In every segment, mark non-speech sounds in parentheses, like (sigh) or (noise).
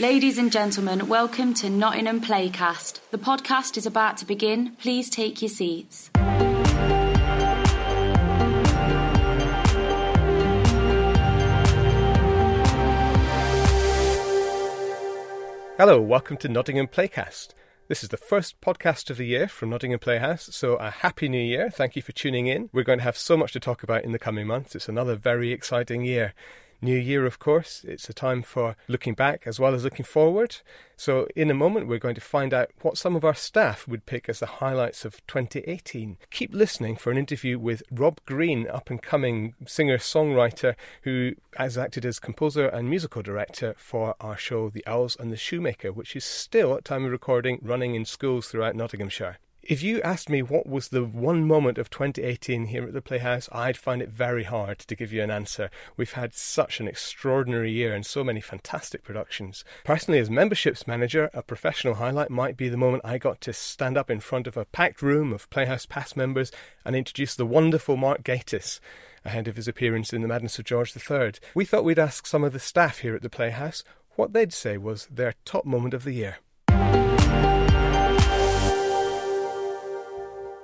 Ladies and gentlemen, welcome to Nottingham Playcast. The podcast is about to begin. Please take your seats. Hello, welcome to Nottingham Playcast. This is the first podcast of the year from Nottingham Playhouse, so a happy new year. Thank you for tuning in. We're going to have so much to talk about in the coming months. It's another very exciting year new year, of course. It's a time for looking back as well as looking forward. So, in a moment, we're going to find out what some of our staff would pick as the highlights of 2018. Keep listening for an interview with Rob Green, up and coming singer songwriter who has acted as composer and musical director for our show, The Elves and the Shoemaker, which is still, at time of recording, running in schools throughout Nottinghamshire. If you asked me what was the one moment of 2018 here at the Playhouse, I'd find it very hard to give you an answer. We've had such an extraordinary year and so many fantastic productions. Personally, as memberships manager, a professional highlight might be the moment I got to stand up in front of a packed room of Playhouse Pass members and introduce the wonderful Mark Gatiss ahead of his appearance in The Madness of George III. We thought we'd ask some of the staff here at the Playhouse what they'd say was their top moment of the year.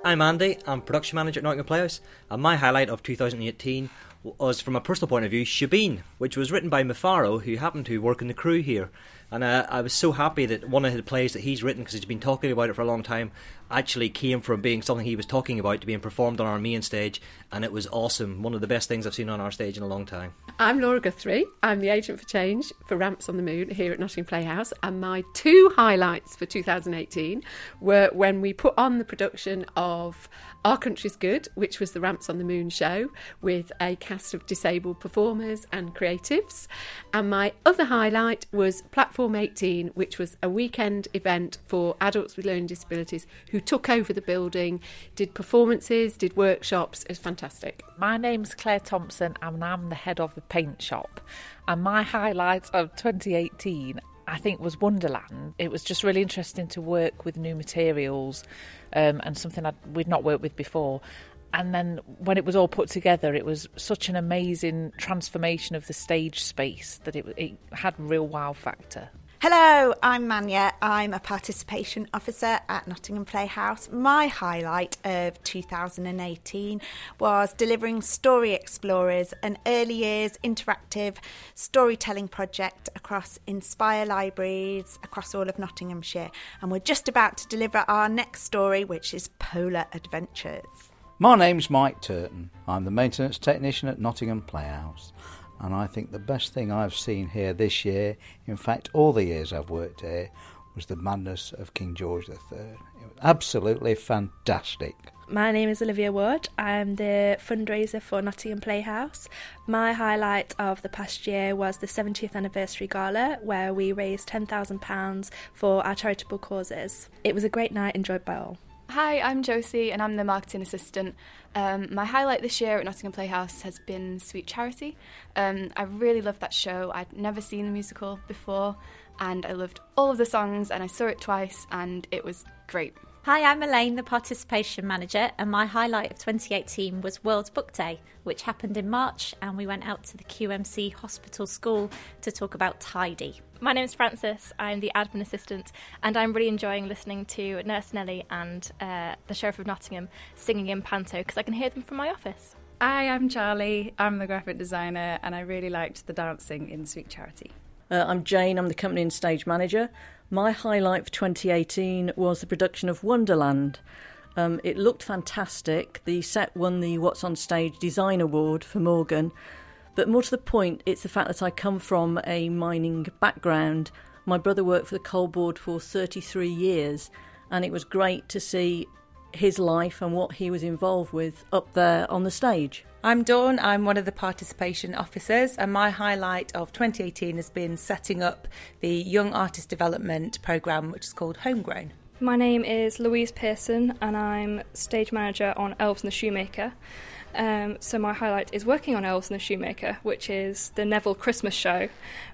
I'm Andy, I'm production manager at Nottingham Playhouse, and my highlight of 2018 was, from a personal point of view, Shebeen, which was written by Mufaro, who happened to work in the crew here. And I was so happy that one of the plays that he's written, because he's been talking about it for a long time, actually came from being something he was talking about to being performed on our main stage, and it was awesome. One of the best things I've seen on our stage in a long time. I'm Laura Guthrie. I'm the agent for change for Ramps on the Moon here at Nottingham Playhouse, and my two highlights for 2018 were when we put on the production of Our Country's Good, which was the Ramps on the Moon show with a cast of disabled performers and creatives, and my other highlight was Platform 18, which was a weekend event for adults with learning disabilities who took over the building, did performances, did workshops. It was fantastic. My name's Claire Thompson and I'm the head of the paint shop. And my highlight of 2018 I think was Wonderland. It was just really interesting to work with new materials um, and something I'd, we'd not worked with before. And then when it was all put together, it was such an amazing transformation of the stage space that it, it had real wow factor. Hello, I'm Manya. I'm a participation officer at Nottingham Playhouse. My highlight of 2018 was delivering Story Explorers, an early years interactive storytelling project across Inspire libraries across all of Nottinghamshire. And we're just about to deliver our next story, which is Polar Adventures. My name's Mike Turton. I'm the maintenance technician at Nottingham Playhouse and I think the best thing I've seen here this year, in fact, all the years I've worked here, was the madness of King George III. It was absolutely fantastic. My name is Olivia Wood. I'm the fundraiser for Nottingham Playhouse. My highlight of the past year was the 70th anniversary gala, where we raised £10,000 for our charitable causes. It was a great night, enjoyed by all. Hi, I'm Josie and I'm the marketing assistant. Um, my highlight this year at Nottingham Playhouse has been Sweet Charity. Um, I really loved that show. I'd never seen the musical before and I loved all of the songs and I saw it twice and it was great. Hi, I'm Elaine, the participation manager, and my highlight of 2018 was World Book Day, which happened in March, and we went out to the QMC Hospital School to talk about Tidy. My name is Frances, I'm the admin assistant, and I'm really enjoying listening to Nurse Nellie and uh, the Sheriff of Nottingham singing in panto because I can hear them from my office. Hi, I'm Charlie, I'm the graphic designer, and I really liked the dancing in Sweet Charity. Uh, I'm Jane, I'm the company and stage manager. My highlight for 2018 was the production of Wonderland. Um, it looked fantastic. The set won the What's on Stage Design Award for Morgan. But more to the point, it's the fact that I come from a mining background. My brother worked for the coal board for 33 years, and it was great to see his life and what he was involved with up there on the stage. I'm Dawn, I'm one of the participation officers, and my highlight of 2018 has been setting up the Young Artist Development Programme, which is called Homegrown. My name is Louise Pearson, and I'm stage manager on Elves and the Shoemaker. Um, so, my highlight is working on Elves and the Shoemaker, which is the Neville Christmas show,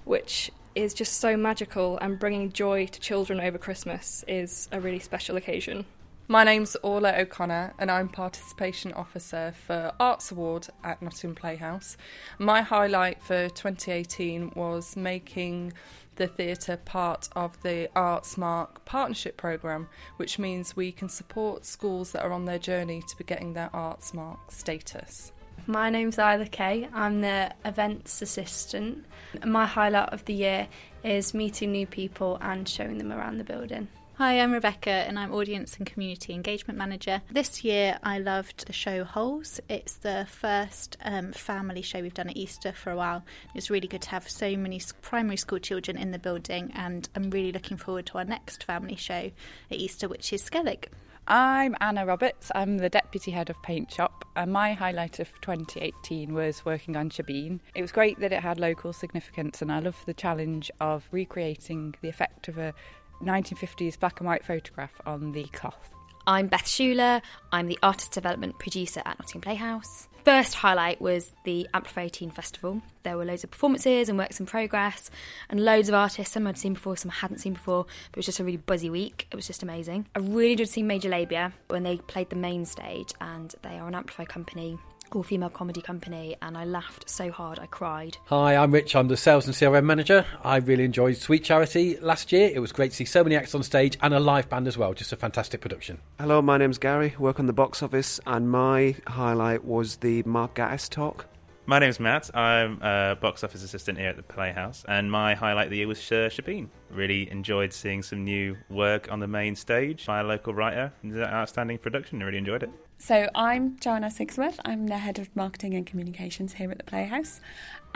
which is just so magical and bringing joy to children over Christmas is a really special occasion. My name's Orla O'Connor, and I'm Participation Officer for Arts Award at Nottingham Playhouse. My highlight for 2018 was making the theatre part of the Artsmark Partnership Programme, which means we can support schools that are on their journey to be getting their Artsmark status. My name's Isla Kay. I'm the events assistant. My highlight of the year is meeting new people and showing them around the building. Hi, I'm Rebecca and I'm Audience and Community Engagement Manager. This year I loved the show Holes. It's the first um, family show we've done at Easter for a while. It's really good to have so many primary school children in the building, and I'm really looking forward to our next family show at Easter, which is Skellig. I'm Anna Roberts. I'm the Deputy Head of Paint Shop, and my highlight of 2018 was working on Shebeen. It was great that it had local significance, and I love the challenge of recreating the effect of a 1950s black and white photograph on the cloth. I'm Beth Schuler. I'm the artist development producer at Nottingham Playhouse. First highlight was the Amplify 18 Festival. There were loads of performances and works in progress, and loads of artists. Some I'd seen before, some I hadn't seen before. But it was just a really buzzy week. It was just amazing. I really did see Major Labia when they played the main stage, and they are an Amplify company all female comedy company, and I laughed so hard I cried. Hi, I'm Rich. I'm the sales and CRM manager. I really enjoyed Sweet Charity last year. It was great to see so many acts on stage and a live band as well. Just a fantastic production. Hello, my name's Gary. Work on the box office, and my highlight was the Mark Gatiss talk. My name's Matt. I'm a box office assistant here at the Playhouse, and my highlight of the year was uh, Shebeen. Really enjoyed seeing some new work on the main stage by a local writer. It was an outstanding production. I really enjoyed it. So I'm Joanna Sigsworth. I'm the head of marketing and communications here at the Playhouse.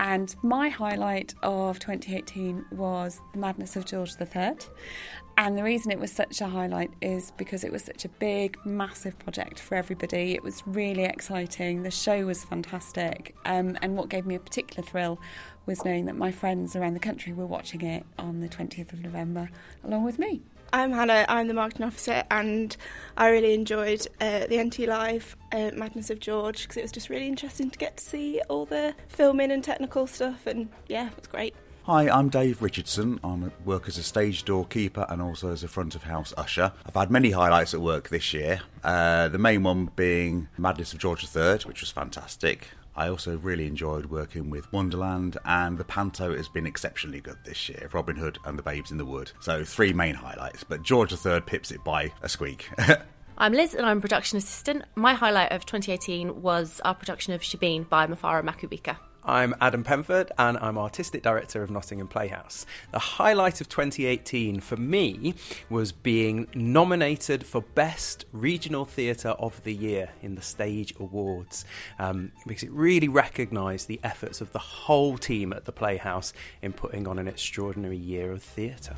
And my highlight of 2018 was The Madness of George III. And the reason it was such a highlight is because it was such a big, massive project for everybody. It was really exciting. The show was fantastic. Um, and what gave me a particular thrill was knowing that my friends around the country were watching it on the 20th of November along with me. I'm Hannah, I'm the marketing officer, and I really enjoyed uh, the NT Live uh, Madness of George because it was just really interesting to get to see all the filming and technical stuff, and yeah, it was great. Hi, I'm Dave Richardson. I work as a stage doorkeeper and also as a front of house usher. I've had many highlights at work this year. Uh, the main one being Madness of George III, which was fantastic. I also really enjoyed working with Wonderland, and the Panto has been exceptionally good this year. Robin Hood and the Babes in the Wood. So, three main highlights, but George III pips it by a squeak. (laughs) I'm Liz and I'm production assistant. My highlight of 2018 was our production of Shebeen by Mufaro Makubika. I'm Adam Penford and I'm Artistic Director of Nottingham Playhouse. The highlight of 2018 for me was being nominated for Best Regional Theatre of the Year in the Stage Awards um, because it really recognised the efforts of the whole team at the Playhouse in putting on an extraordinary year of theatre.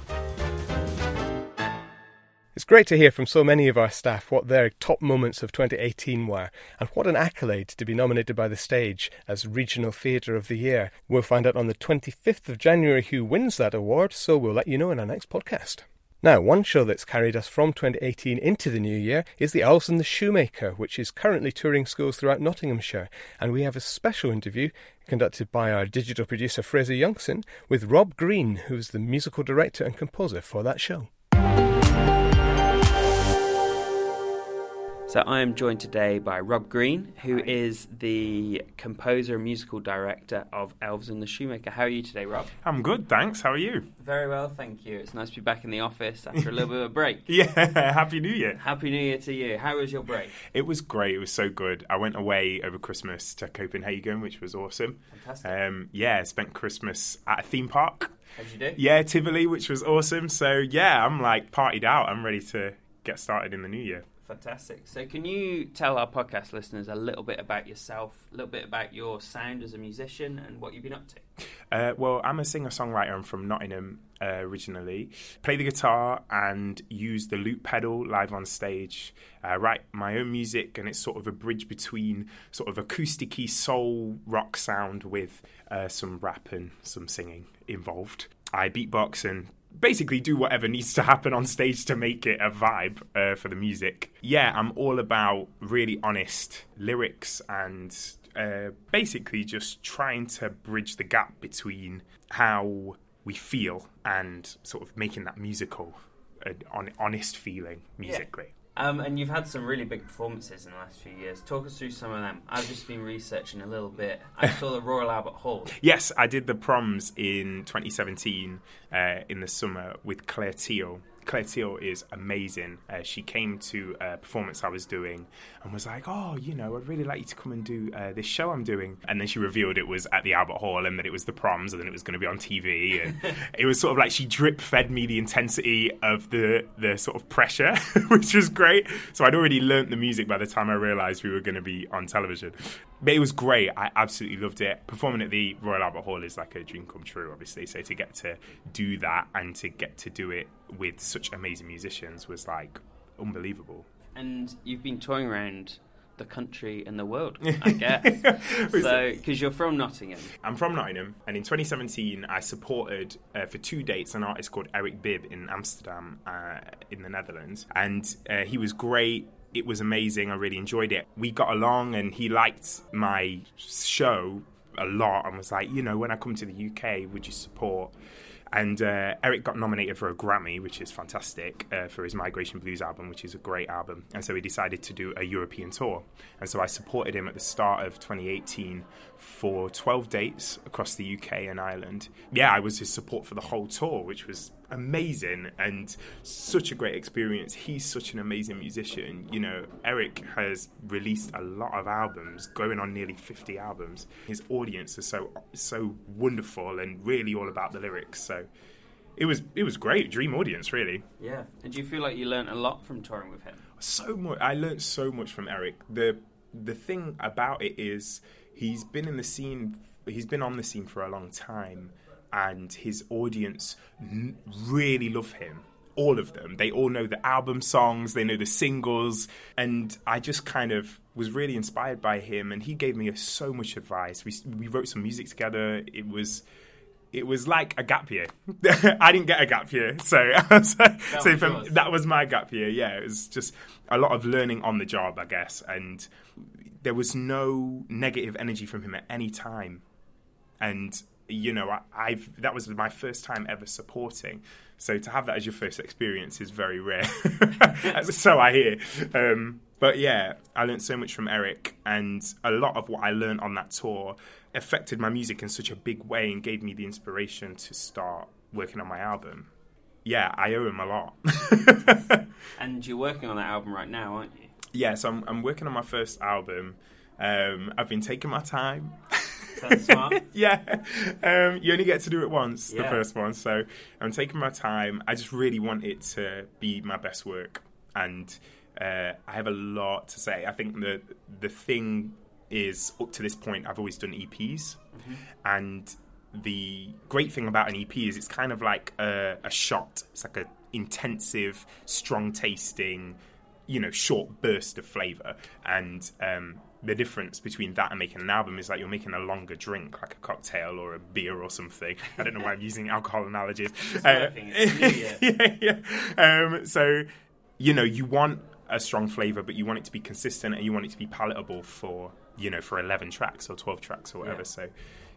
It's great to hear from so many of our staff what their top moments of 2018 were, and what an accolade to be nominated by the stage as Regional Theatre of the Year. We'll find out on the 25th of January who wins that award, so we'll let you know in our next podcast. Now, one show that's carried us from 2018 into the new year is The Elves and the Shoemaker, which is currently touring schools throughout Nottinghamshire. And we have a special interview conducted by our digital producer Fraser Youngson with Rob Green, who's the musical director and composer for that show. So I am joined today by Rob Green, who Hi. is the composer and musical director of Elves and the Shoemaker. How are you today, Rob? I'm good, thanks. How are you? Very well, thank you. It's nice to be back in the office after a little bit of a break. (laughs) yeah, happy New Year. Happy New Year to you. How was your break? It was great. It was so good. I went away over Christmas to Copenhagen, which was awesome. Fantastic. Um, yeah, spent Christmas at a theme park. How did you do? Yeah, Tivoli, which was awesome. So yeah, I'm like partied out. I'm ready to get started in the new year. Fantastic. So, can you tell our podcast listeners a little bit about yourself, a little bit about your sound as a musician, and what you've been up to? Uh, well, I'm a singer songwriter. I'm from Nottingham uh, originally. Play the guitar and use the loop pedal live on stage. Uh, write my own music, and it's sort of a bridge between sort of acousticy soul rock sound with uh, some rap and some singing involved. I beatbox and basically do whatever needs to happen on stage to make it a vibe uh, for the music. Yeah, I'm all about really honest lyrics and uh, basically just trying to bridge the gap between how we feel and sort of making that musical, uh, honest feeling musically. Um, and you've had some really big performances in the last few years. Talk us through some of them. I've just been researching a little bit. I (laughs) saw the Royal Albert Hall. Yes, I did the proms in 2017 uh, in the summer with Clare Teal. Clare Teal is amazing. Uh, she came to a performance I was doing and was like, "Oh, you know, I'd really like you to come and do uh, this show I'm doing." And then she revealed it was at the Albert Hall and that it was the proms and then it was going to be on TV. And (laughs) it was sort of like she drip fed me the intensity of the the sort of pressure, (laughs) which was great. So I'd already learnt the music by the time I realised we were going to be on television. But it was great. I absolutely loved it. Performing at the Royal Albert Hall is like a dream come true, obviously. So to get to do that and to get to do it with such amazing musicians was like unbelievable. And you've been touring around the country and the world, (laughs) I guess. (laughs) so, because you're from Nottingham. I'm from Nottingham, and in 2017, I supported uh, for two dates an artist called Eric Bibb in Amsterdam, uh, in the Netherlands, and uh, he was great. It was amazing. I really enjoyed it. We got along, and he liked my show a lot, and was like, you know, when I come to the UK, would you support? And uh, Eric got nominated for a Grammy, which is fantastic, uh, for his Migration Blues album, which is a great album. And so he decided to do a European tour. And so I supported him at the start of 2018 for 12 dates across the UK and Ireland. Yeah, I was his support for the whole tour, which was amazing and such a great experience. He's such an amazing musician. You know, Eric has released a lot of albums, going on nearly 50 albums. His audience is so so wonderful and really all about the lyrics. So it was it was great, dream audience really. Yeah. And do you feel like you learnt a lot from touring with him? So much. I learned so much from Eric. The the thing about it is he's been in the scene he's been on the scene for a long time and his audience n- really love him all of them they all know the album songs they know the singles and i just kind of was really inspired by him and he gave me so much advice we, we wrote some music together it was it was like a gap year. (laughs) I didn't get a gap year, so (laughs) so, that, so was from, that was my gap year. Yeah, it was just a lot of learning on the job, I guess, and there was no negative energy from him at any time. And you know, I, I've that was my first time ever supporting. So to have that as your first experience is very rare. (laughs) so I hear. Um, but yeah, I learned so much from Eric, and a lot of what I learned on that tour affected my music in such a big way and gave me the inspiration to start working on my album. Yeah, I owe him a lot. (laughs) and you're working on that album right now, aren't you? Yeah, so I'm, I'm working on my first album. Um, I've been taking my time. (laughs) Smart. (laughs) yeah, um, you only get to do it once, Yeah. the first one. So I'm taking my time. I just really want it to be my best work, and uh, I have a lot to say. I think the the thing is up to this point, I've always done EPs, and the great thing about an EP is it's kind of like a, a shot. It's like a intensive, strong tasting, you know, short burst of flavor. And um, the difference between that and making an album is like you're making a longer drink, like a cocktail or a beer or something. I don't know why I'm using alcohol analogies. (laughs) Uh, working, it's new, (laughs) yeah, yeah. Um, so, you know, you want a strong flavor, but you want it to be consistent and you want it to be palatable for, you know, for 11 tracks or 12 tracks or whatever. Yeah. So,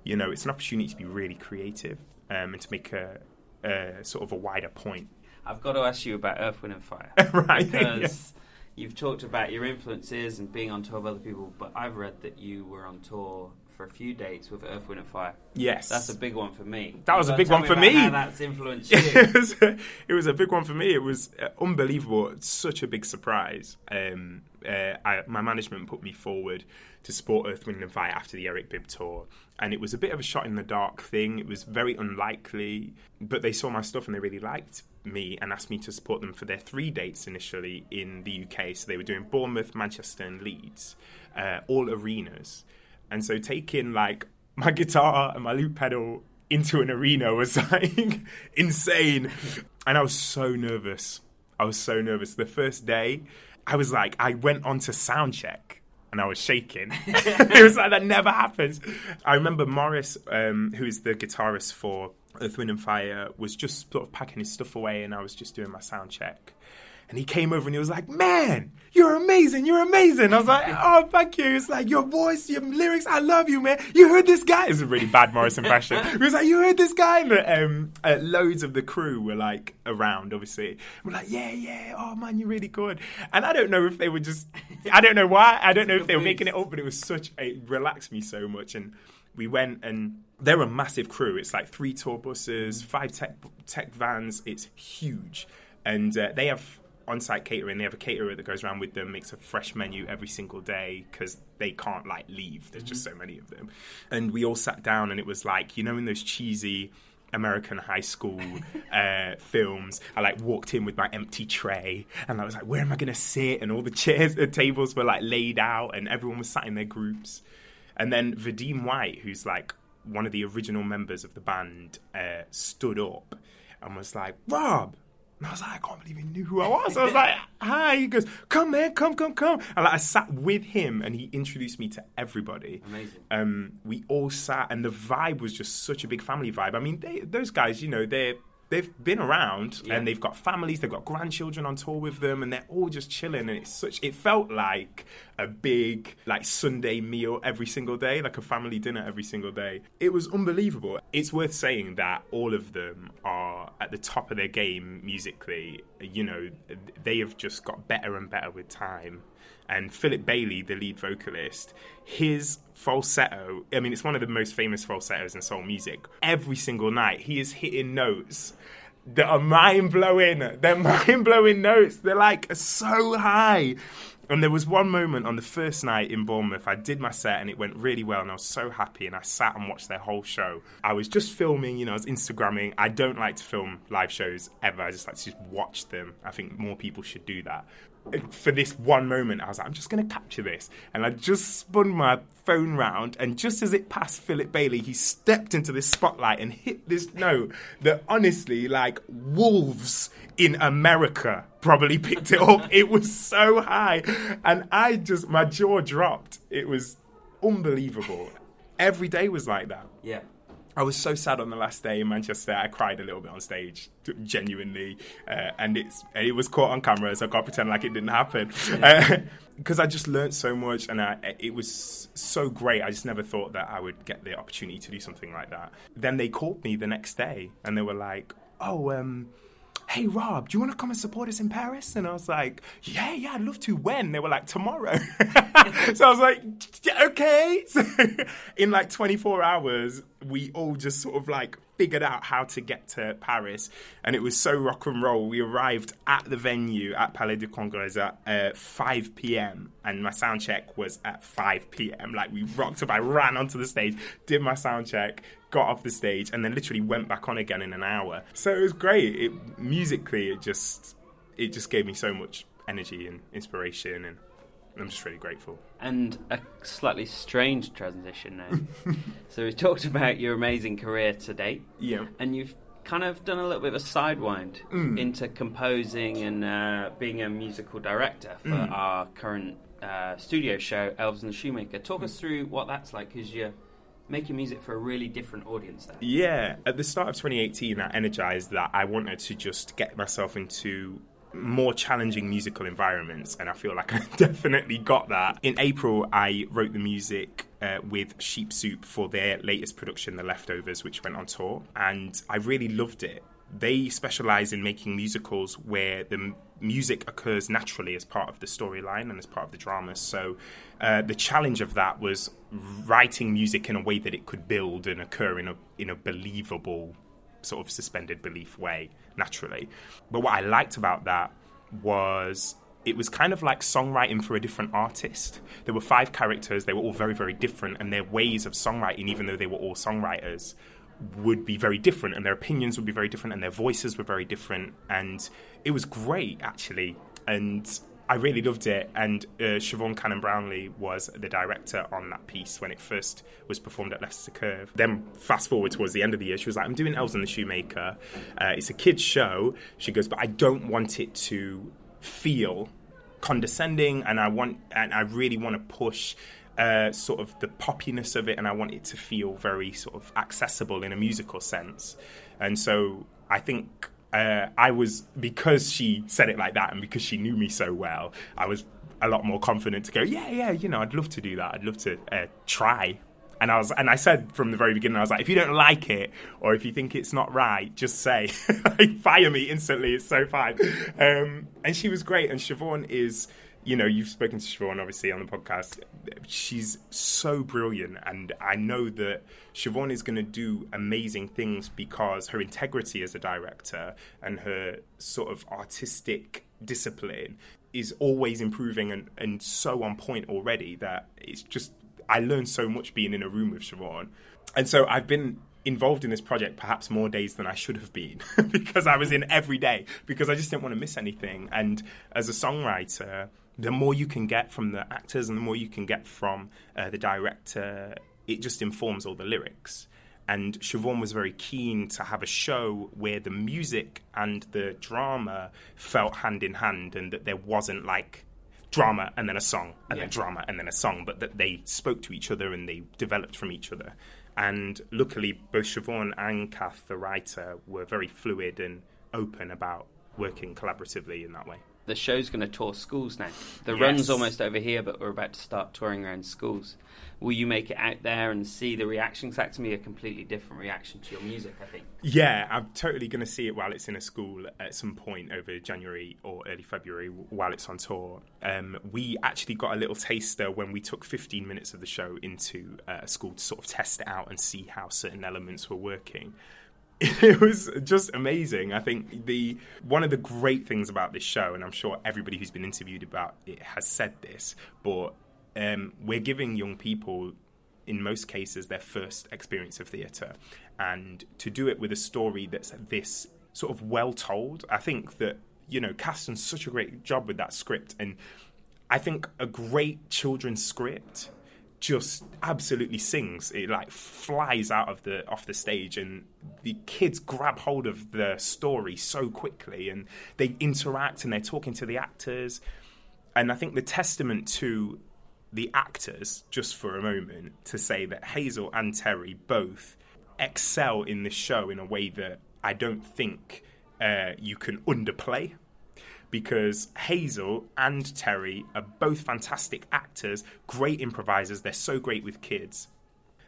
you know, it's an opportunity to be really creative um, and to make a, a sort of a wider point. I've got to ask you about Earth, Wind and Fire. (laughs) Right, Because you've talked about your influences and being on tour with other people, but I've read that you were on tour for a few dates with Earth, Wind and Fire. Yes. That's a big one for me. That was a big one for about me. That's influenced (laughs) you. it, was a, it was a big one for me. It was uh, unbelievable. It's such a big surprise. Um, uh, I, my management put me forward to support Earth, Wind and Fire after the Eric Bibb tour, and it was a bit of a shot in the dark thing. It was very unlikely, but they saw my stuff and they really liked me and asked me to support them for their three dates initially in the UK. So they were doing Bournemouth, Manchester, and Leeds, uh, all arenas. And so taking like (laughs) my guitar and my loop pedal into an arena was (laughs) like insane. And I was so nervous. I was so nervous. The first day, I was like, I went on to sound check and I was shaking. (laughs) it was like that never happens. I remember Morris, um, who is the guitarist for Earth, Wind and Fire, was just sort of packing his stuff away and I was just doing my sound check. And he came over and he was like, "Man, you're amazing. You're amazing." I was like, "Oh, thank you." It's like your voice, your lyrics. I love you, man. You heard this guy? It's a really bad Morris (laughs) impression. He was like, "You heard this guy?" And um, uh, loads of the crew were like around. Obviously, we're like, "Yeah, yeah. Oh man, you're really good." And I don't know if they were just, I don't know why. I don't know if they were making it up, but it was such. It relaxed me so much, and we went and they're a massive crew. It's like three tour buses, five tech tech vans. It's huge, and uh, they have on-site catering. They have a caterer that goes around with them, makes a fresh menu every single day because they can't like leave. There's just so many of them, and we all sat down, and it was like you know in those cheesy. American high school (laughs) uh, films. I like walked in with my empty tray, and I was like, "Where am I going to sit?" And all the chairs, the tables were like laid out, and everyone was sat in their groups. And then Verdine White, who's like one of the original members of the band, uh, stood up and was like, Rob. And I was like, I can't believe he knew who I was. I was like, hi. He goes, come, man, come, come, come. And like, I sat with him and he introduced me to everybody. Amazing. Um, we all sat and the vibe was just such a big family vibe. I mean, they, those guys, you know, they're they've been around Yeah. and they've got families, they've got grandchildren on tour with them, and they're all just chilling. And it's such, it felt like a big, like Sunday meal every single day, like a family dinner every single day. It was unbelievable. It's worth saying that all of them are at the top of their game musically. You know, they have just got better and better with time. And Philip Bailey, the lead vocalist, his falsetto, I mean, it's one of the most famous falsettos in soul music. Every single night, he is hitting notes that are mind blowing. They're (laughs) mind blowing notes. They're like so high. And there was one moment on the first night in Bournemouth, I did my set and it went really well, and I was so happy. And I sat and watched their whole show. I was just filming, you know, I was Instagramming. I don't like to film live shows ever, I just like to just watch them. I think more people should do that. For this one moment, I was like, I'm just going to capture this. And I just spun my phone round, and just as it passed Philip Bailey, he stepped into this spotlight and hit this note that honestly, like wolves in America probably picked it up. it was so high. And I just, my jaw dropped. It was unbelievable. Every day was like that. Yeah. I was so sad on the last day in Manchester. I cried a little bit on stage, genuinely, uh, and it's and it was caught on camera, so I can't pretend like it didn't happen. Because (laughs) I just learnt so much, and I, it was so great. I just never thought that I would get the opportunity to do something like that. Then they called me the next day, and they were like, "Oh, um." Hey Rob, do you want to come and support us in Paris? And I was like, Yeah, yeah, I'd love to. When? They were like, Tomorrow. (laughs) so I was like, Okay. (laughs) So in like 24 hours, we all just sort of like figured out how to get to Paris. And it was so rock and roll. We arrived at the venue at Palais du Congrès at uh, 5 p.m. And my sound check was at 5 p.m. Like we rocked up. I ran onto the stage, did my sound check, got off the stage, and then literally went back on again in an hour. So it was great. It, musically, it just it just gave me so much energy and inspiration, and I'm just really grateful. And a slightly strange transition now. (laughs) so we talked about your amazing career to date. Yeah. And you've kind of done a little bit of a sidewind Mm. into composing and uh, being a musical director for Mm. our current uh, studio show, Elves and the Shoemaker. Talk Mm. us through what that's like because you're making music for a really different audience there. Yeah, at the start of 2018, I energized that I wanted to just get myself into more challenging musical environments, and I feel like (laughs) I definitely got that. In April, I wrote the music uh, with Sheep Soup for their latest production, The Leftovers, which went on tour, and I really loved it. They specialize in making musicals where the m- music occurs naturally as part of the storyline and as part of the drama. So, uh, the challenge of that was writing music in a way that it could build and occur in a in a believable sort of suspended belief way naturally. But what I liked about that was it was kind of like songwriting for a different artist. There were five characters, they were all very, very different, and their ways of songwriting, even though they were all songwriters, would be very different, and their opinions would be very different, and their voices were very different. And it was great, actually. And I really loved it. And uh, Siobhan Cannon Brownlee was the director on that piece when it first was performed at Leicester Curve. Then, fast forward towards the end of the year, she was like, I'm doing Elves and the Shoemaker. Uh, it's a kid's show. She goes, but I don't want it to feel condescending, and I want, and I really want to push. Uh, sort of the poppiness of it, and I want it to feel very sort of accessible in a musical sense. And so I think uh, I was because she said it like that, and because she knew me so well, I was a lot more confident to go. Yeah, yeah, you know, I'd love to do that. I'd love to uh, try. And I was, and I said from the very beginning, I was like, if you don't like it or if you think it's not right, just say, (laughs) fire me instantly. It's so fine. Um, and she was great. And Siobhan is, you know, you've spoken to Siobhan obviously on the podcast. She's so brilliant, and I know that Siobhan is going to do amazing things because her integrity as a director and her sort of artistic discipline is always improving and, and so on point already that it's just I learned so much being in a room with Siobhan. And so I've been involved in this project perhaps more days than I should have been (laughs) because I was in every day because I just didn't want to miss anything. And as a songwriter, the more you can get from the actors and the more you can get from uh, the director, it just informs all the lyrics. And Siobhan was very keen to have a show where the music and the drama felt hand in hand and that there wasn't like drama and then a song and yeah. then drama and then a song, but that they spoke to each other and they developed from each other. And luckily, both Siobhan and Kath, the writer, were very fluid and open about working collaboratively in that way the show's going to tour schools now. The yes. run's almost over here, but we're about to start touring around schools. Will you make it out there and see the reaction? Because that to me a completely different reaction to your music, I think. Yeah, I'm totally going to see it while it's in a school at some point over January or early February while it's on tour. Um, we actually got a little taster when we took 15 minutes of the show into uh, a school to sort of test it out and see how certain elements were working. (laughs) it was just amazing. I think the one of the great things about this show, and I'm sure everybody who's been interviewed about it has said this, but um, we're giving young people, in most cases, their first experience of theatre, and to do it with a story that's this sort of well told. I think that you know, Caston's such a great job with that script, and I think a great children's script just absolutely sings. It like flies out of the off the stage, and the kids grab hold of the story so quickly, and they interact and they're talking to the actors. And I think the testament to the actors, just for a moment, to say that Hazel and Terry both excel in this show in a way that I don't think uh, you can underplay because Hazel and Terry are both fantastic actors, great improvisers. They're so great with kids.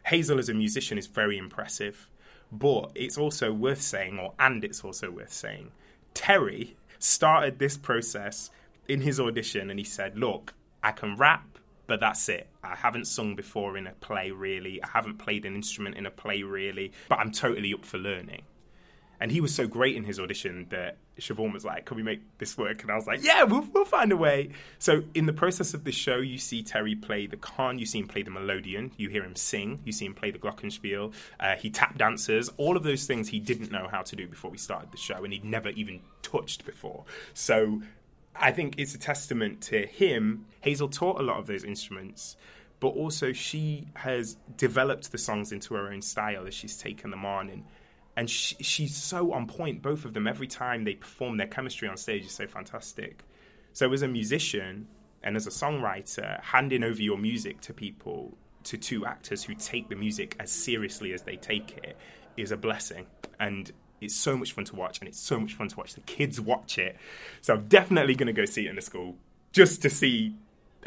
Hazel as a musician is very impressive, but it's also worth saying, or and it's also worth saying, Terry started this process in his audition and he said, Look, I can rap, but that's it. I haven't sung before in a play really. I haven't played an instrument in a play really, but I'm totally up for learning. And he was so great in his audition that Siobhan was like, "Can we make this work?" And I was like, "Yeah, we'll, we'll find a way." So in the process of the show, you see Terry play the cajón, you see him play the melodeon, you hear him sing, you see him play the glockenspiel. Uh, he tap dances, all of those things he didn't know how to do before we started the show, and he'd never even touched before. So I think it's a testament to him. Hazel taught a lot of those instruments, but also she has developed the songs into her own style as she's taken them on and and she, she's so on point. Both of them, every time they perform, their chemistry on stage is so fantastic. So, as a musician and as a songwriter, handing over your music to people, to two actors who take the music as seriously as they take it, is a blessing. And it's so much fun to watch, and it's so much fun to watch the kids watch it. So, I'm definitely going to go see it in the school just to see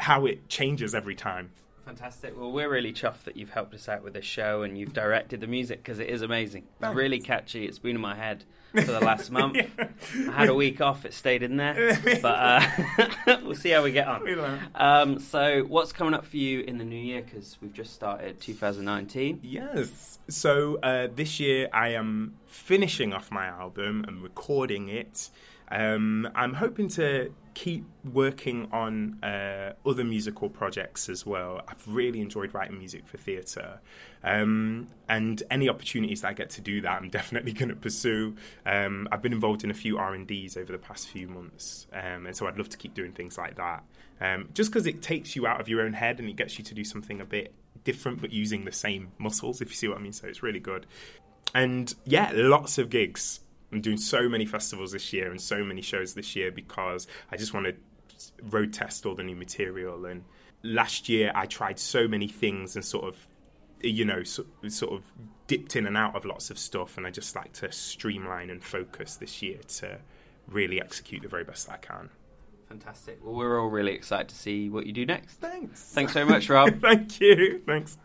how it changes every time. Fantastic. Well, we're really chuffed that you've helped us out with this show and you've directed the music because it is amazing. It's really catchy. It's been in my head for the last (laughs) month. yeah. I had a week off. It stayed in there. (laughs) But uh, (laughs) we'll see how we get on. Um, so, what's coming up for you in the new year? Because we've just started 2019. Yes. So, uh, this year I am finishing off my album and recording it. Um, I'm hoping to keep working on uh, other musical projects as well. I've really enjoyed writing music for theatre, um, and any opportunities that I get to do that, I'm (laughs) definitely going to pursue. Um, I've been involved in a few R and D's over the past few months, um, and so I'd love to keep doing things like that. Um, just because it takes you out of your own head and it gets you to do something a bit different, but using the same muscles, if you see what I mean. So it's really good. And yeah, lots of gigs I'm doing so many festivals this year and so many shows this year because I just want to road test all the new material. And last year I tried so many things and sort of you know, so, sort of dipped in and out of lots of stuff, and I just like to streamline and focus this year to really execute the very best I can. Fantastic. Well, we're all really excited to see what you do next. Thanks. Thanks very much, Rob. (laughs) Thank you. Thanks.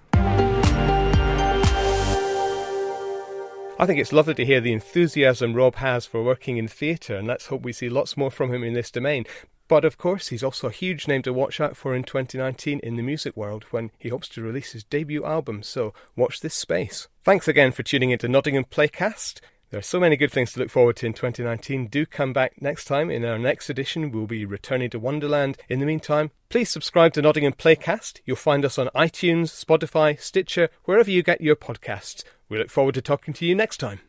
I think it's lovely to hear the enthusiasm Rob has for working in theatre, and let's hope we see lots more from him in this domain. But of course, he's also a huge name to watch out for in 2019 in the music world when he hopes to release his debut album, so watch this space. Thanks again for tuning into Nottingham Playcast. There are so many good things to look forward to in 2019. Do come back next time. In our next edition, we'll be returning to Wonderland. In the meantime, please subscribe to Nottingham Playcast. You'll find us on iTunes, Spotify, Stitcher, wherever you get your podcasts. We look forward to talking to you next time.